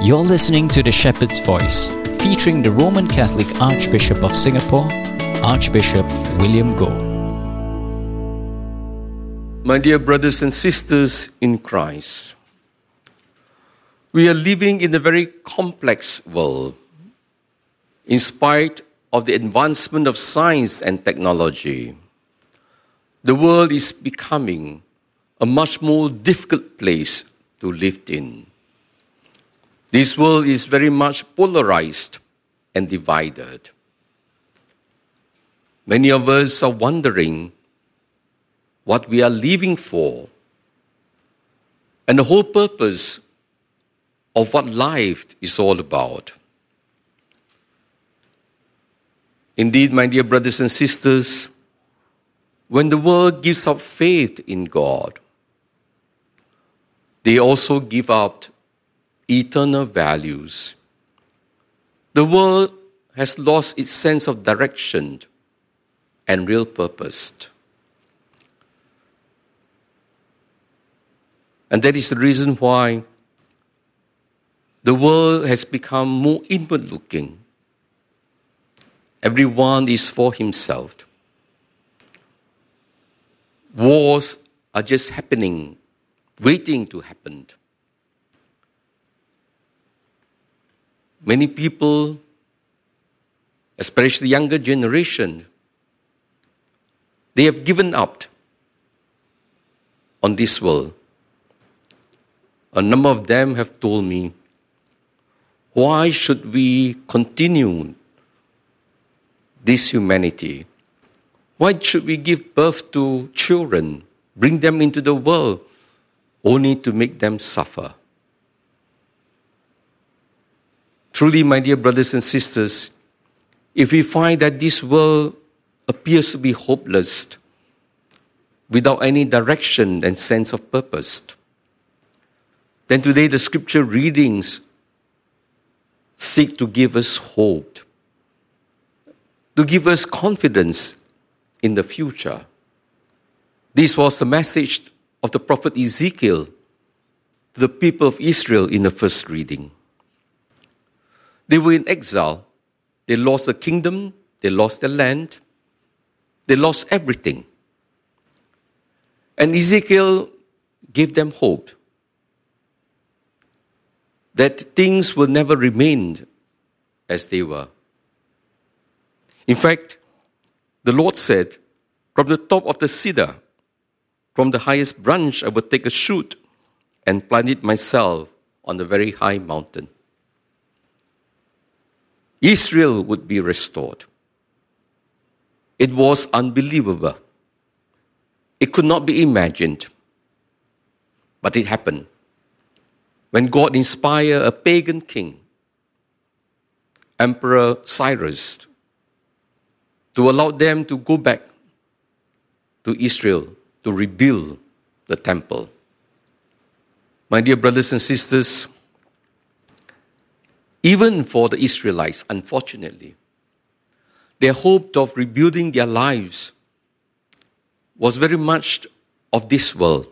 You're listening to The Shepherd's Voice, featuring the Roman Catholic Archbishop of Singapore, Archbishop William Goh. My dear brothers and sisters in Christ, we are living in a very complex world. In spite of the advancement of science and technology, the world is becoming a much more difficult place to live in. This world is very much polarized and divided. Many of us are wondering what we are living for and the whole purpose of what life is all about. Indeed, my dear brothers and sisters, when the world gives up faith in God, they also give up eternal values. The world has lost its sense of direction and real purpose. And that is the reason why the world has become more inward looking. Everyone is for himself. Wars are just happening, waiting to happen. Many people, especially the younger generation, they have given up on this world. A number of them have told me, why should we continue this humanity? Why should we give birth to children, bring them into the world, only to make them suffer? Truly, my dear brothers and sisters, if we find that this world appears to be hopeless, without any direction and sense of purpose, then today the scripture readings seek to give us hope, to give us confidence in the future. This was the message of the prophet Ezekiel to the people of Israel in the first reading. They were in exile. They lost the kingdom, they lost the land, they lost everything. And Ezekiel gave them hope that things will never remain as they were. In fact, the Lord said, From the top of the cedar, from the highest branch, I will take a shoot and plant it myself on the very high mountain. Israel would be restored. It was unbelievable. It could not be imagined. But it happened. When God inspired a pagan king, Emperor Cyrus, to allow them to go back to Israel to rebuild the temple. My dear brothers and sisters, even for the Israelites, unfortunately, their hope of rebuilding their lives was very much of this world.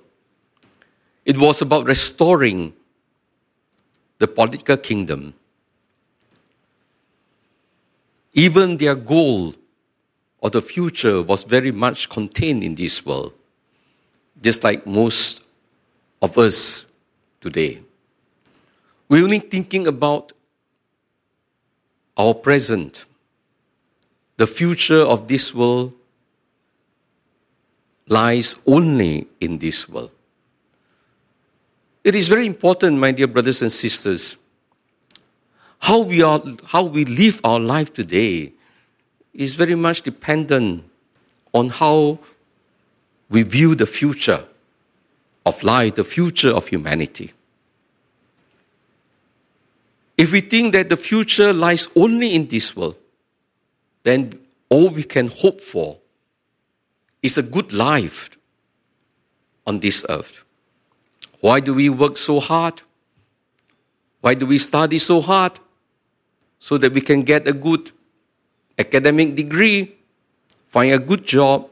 It was about restoring the political kingdom. Even their goal of the future was very much contained in this world, just like most of us today. We're only thinking about our present, the future of this world lies only in this world. It is very important, my dear brothers and sisters, how we, are, how we live our life today is very much dependent on how we view the future of life, the future of humanity. If we think that the future lies only in this world, then all we can hope for is a good life on this earth. Why do we work so hard? Why do we study so hard? So that we can get a good academic degree, find a good job,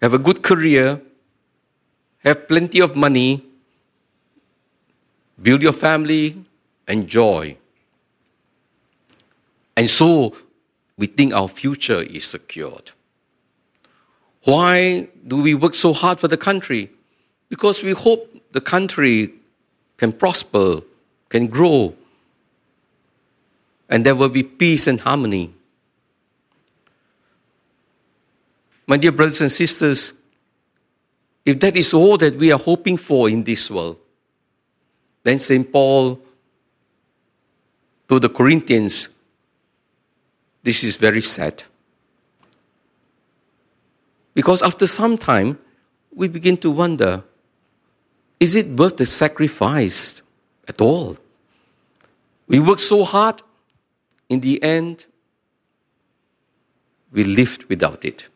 have a good career, have plenty of money, build your family, and joy. And so we think our future is secured. Why do we work so hard for the country? Because we hope the country can prosper, can grow, and there will be peace and harmony. My dear brothers and sisters, if that is all that we are hoping for in this world, then St. Paul to the Corinthians, this is very sad. Because after some time, we begin to wonder is it worth the sacrifice at all? We work so hard, in the end, we lived without it.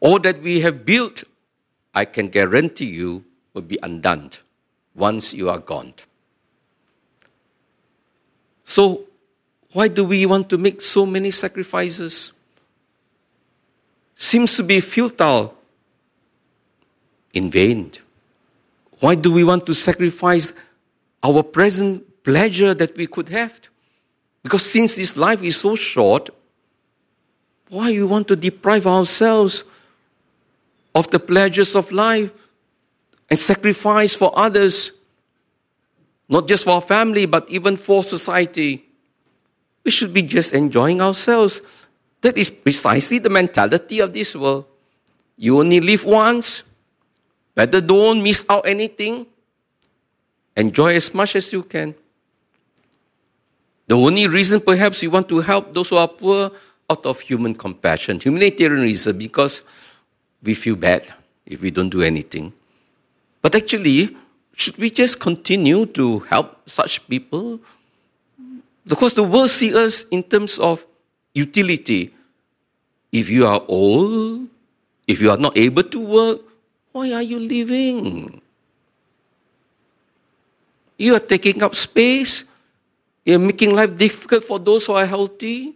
All that we have built, I can guarantee you, will be undone once you are gone. So, why do we want to make so many sacrifices? Seems to be futile, in vain. Why do we want to sacrifice our present pleasure that we could have? Because since this life is so short, why we want to deprive ourselves of the pleasures of life and sacrifice for others, not just for our family, but even for society. We should be just enjoying ourselves. That is precisely the mentality of this world. You only live once. Better don't miss out anything. Enjoy as much as you can. The only reason perhaps you want to help those who are poor out of human compassion, humanitarianism, because we feel bad if we don't do anything. But actually, should we just continue to help such people? Because the world sees us in terms of utility. If you are old, if you are not able to work, why are you living? You are taking up space. You're making life difficult for those who are healthy.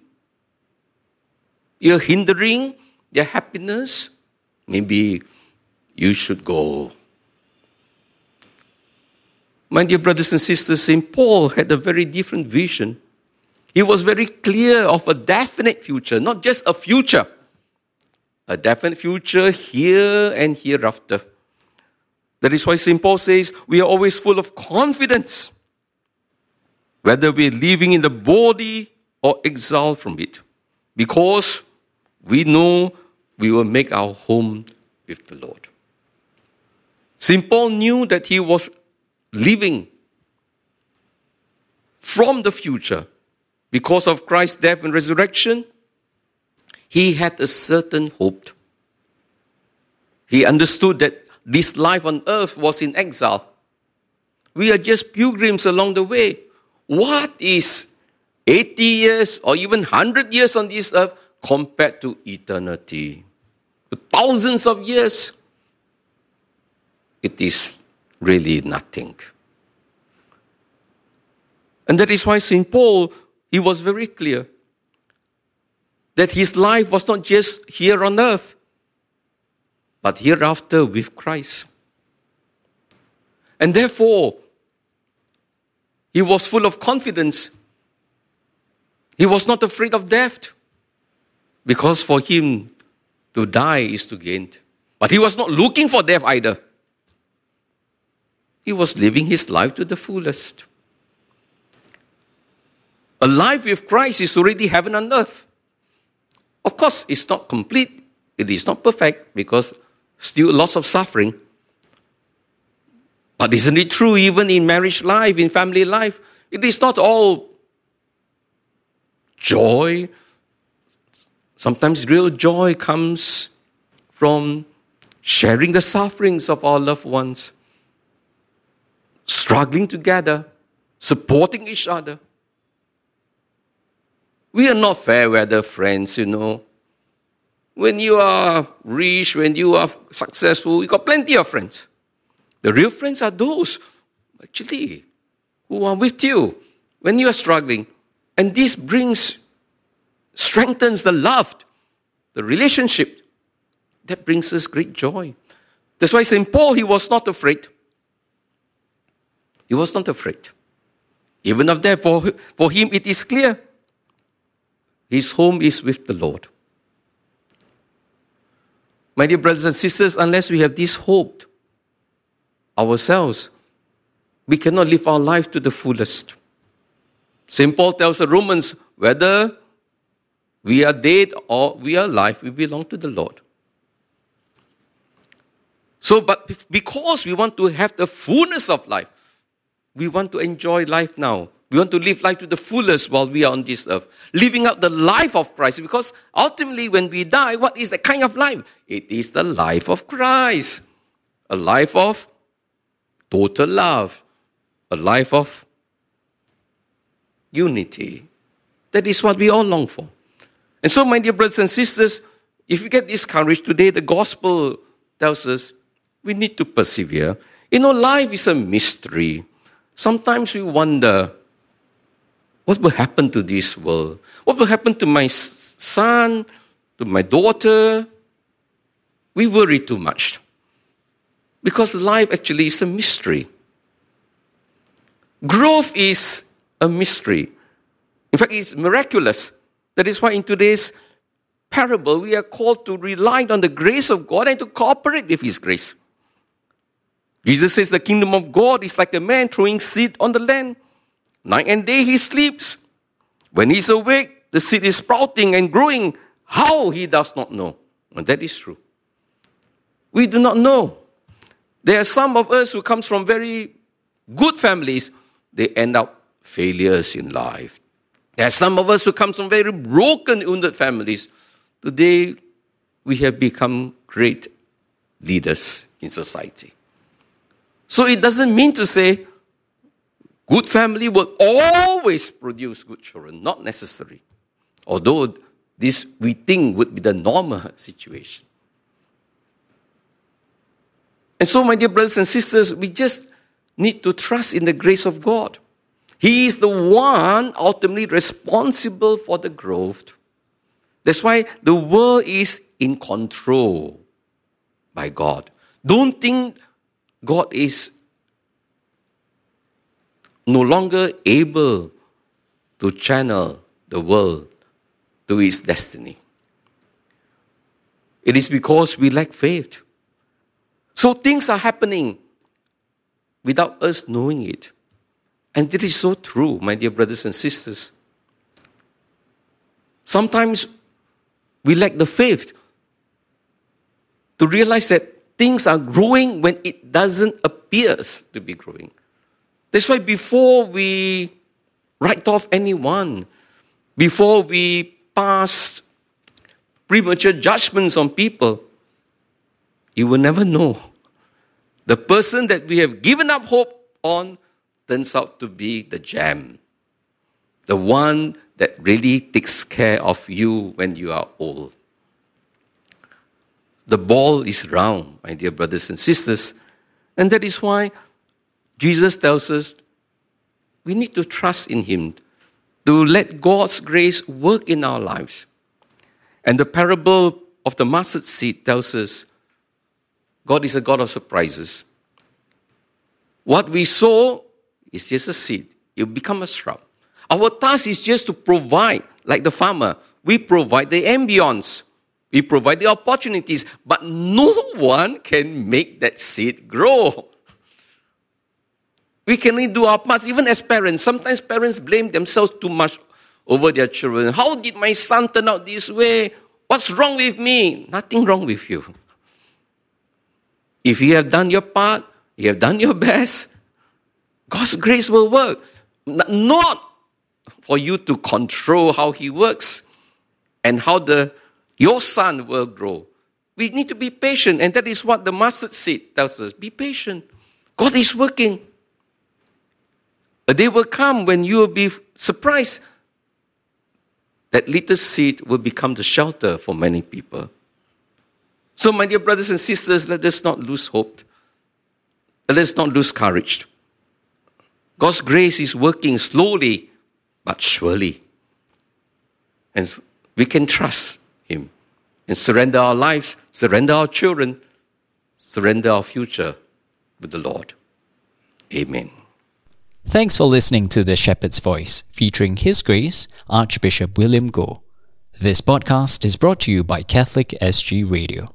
You're hindering their happiness. Maybe you should go. My dear brothers and sisters, St. Paul had a very different vision. He was very clear of a definite future, not just a future, a definite future here and hereafter. That is why St. Paul says we are always full of confidence, whether we're living in the body or exiled from it, because we know we will make our home with the Lord. St. Paul knew that he was living from the future because of Christ's death and resurrection. He had a certain hope. He understood that this life on earth was in exile. We are just pilgrims along the way. What is 80 years or even 100 years on this earth compared to eternity? Thousands of years. It is really nothing. And that is why St. Paul, he was very clear that his life was not just here on earth, but hereafter with Christ. And therefore, he was full of confidence. He was not afraid of death, because for him, to die is to gain. But he was not looking for death either. He was living his life to the fullest. A life with Christ is already heaven on earth. Of course, it's not complete, it is not perfect because still lots of suffering. But isn't it true even in marriage life, in family life? It is not all joy. Sometimes real joy comes from sharing the sufferings of our loved ones struggling together, supporting each other. We are not fair weather friends, you know. When you are rich, when you are successful, you got plenty of friends. The real friends are those, actually, who are with you when you are struggling. And this brings, strengthens the love, the relationship. That brings us great joy. That's why St. Paul, he was not afraid. He was not afraid. Even of that, for, for him it is clear. His home is with the Lord. My dear brothers and sisters, unless we have this hope ourselves, we cannot live our life to the fullest. St. Paul tells the Romans whether we are dead or we are alive, we belong to the Lord. So, but because we want to have the fullness of life, we want to enjoy life now. We want to live life to the fullest while we are on this earth. Living out the life of Christ. Because ultimately, when we die, what is the kind of life? It is the life of Christ. A life of total love. A life of unity. That is what we all long for. And so, my dear brothers and sisters, if you get discouraged today, the gospel tells us we need to persevere. You know, life is a mystery. Sometimes we wonder what will happen to this world? What will happen to my son, to my daughter? We worry too much because life actually is a mystery. Growth is a mystery. In fact, it's miraculous. That is why in today's parable, we are called to rely on the grace of God and to cooperate with His grace. Jesus says the kingdom of God is like a man throwing seed on the land. Night and day he sleeps. When he's awake, the seed is sprouting and growing. How he does not know. And that is true. We do not know. There are some of us who comes from very good families. They end up failures in life. There are some of us who comes from very broken, wounded families. Today, we have become great leaders in society. So it doesn't mean to say good family will always produce good children, not necessary. Although this we think would be the normal situation. And so, my dear brothers and sisters, we just need to trust in the grace of God. He is the one ultimately responsible for the growth. That's why the world is in control by God. Don't think God is no longer able to channel the world to its destiny. It is because we lack faith. So things are happening without us knowing it. And it is so true, my dear brothers and sisters. Sometimes we lack the faith to realize that things are growing when it doesn't appear to be growing. That's why before we write off anyone, before we pass premature judgments on people, you will never know. The person that we have given up hope on turns out to be the gem, the one that really takes care of you when you are old. The ball is round, my dear brothers and sisters. And that is why Jesus tells us we need to trust in Him to let God's grace work in our lives. And the parable of the mustard seed tells us God is a God of surprises. What we sow is just a seed, it will become a shrub. Our task is just to provide, like the farmer, we provide the ambience. We provide the opportunities, but no one can make that seed grow. We can only do our part, even as parents. Sometimes parents blame themselves too much over their children. How did my son turn out this way? What's wrong with me? Nothing wrong with you. If you have done your part, you have done your best, God's grace will work. Not for you to control how He works and how the your son will grow. We need to be patient, and that is what the mustard seed tells us. Be patient. God is working. A day will come when you will be surprised that little seed will become the shelter for many people. So, my dear brothers and sisters, let us not lose hope. Let us not lose courage. God's grace is working slowly but surely. And we can trust and surrender our lives, surrender our children, surrender our future with the Lord. Amen. Thanks for listening to The Shepherd's Voice, featuring His Grace, Archbishop William Goh. This podcast is brought to you by Catholic SG Radio.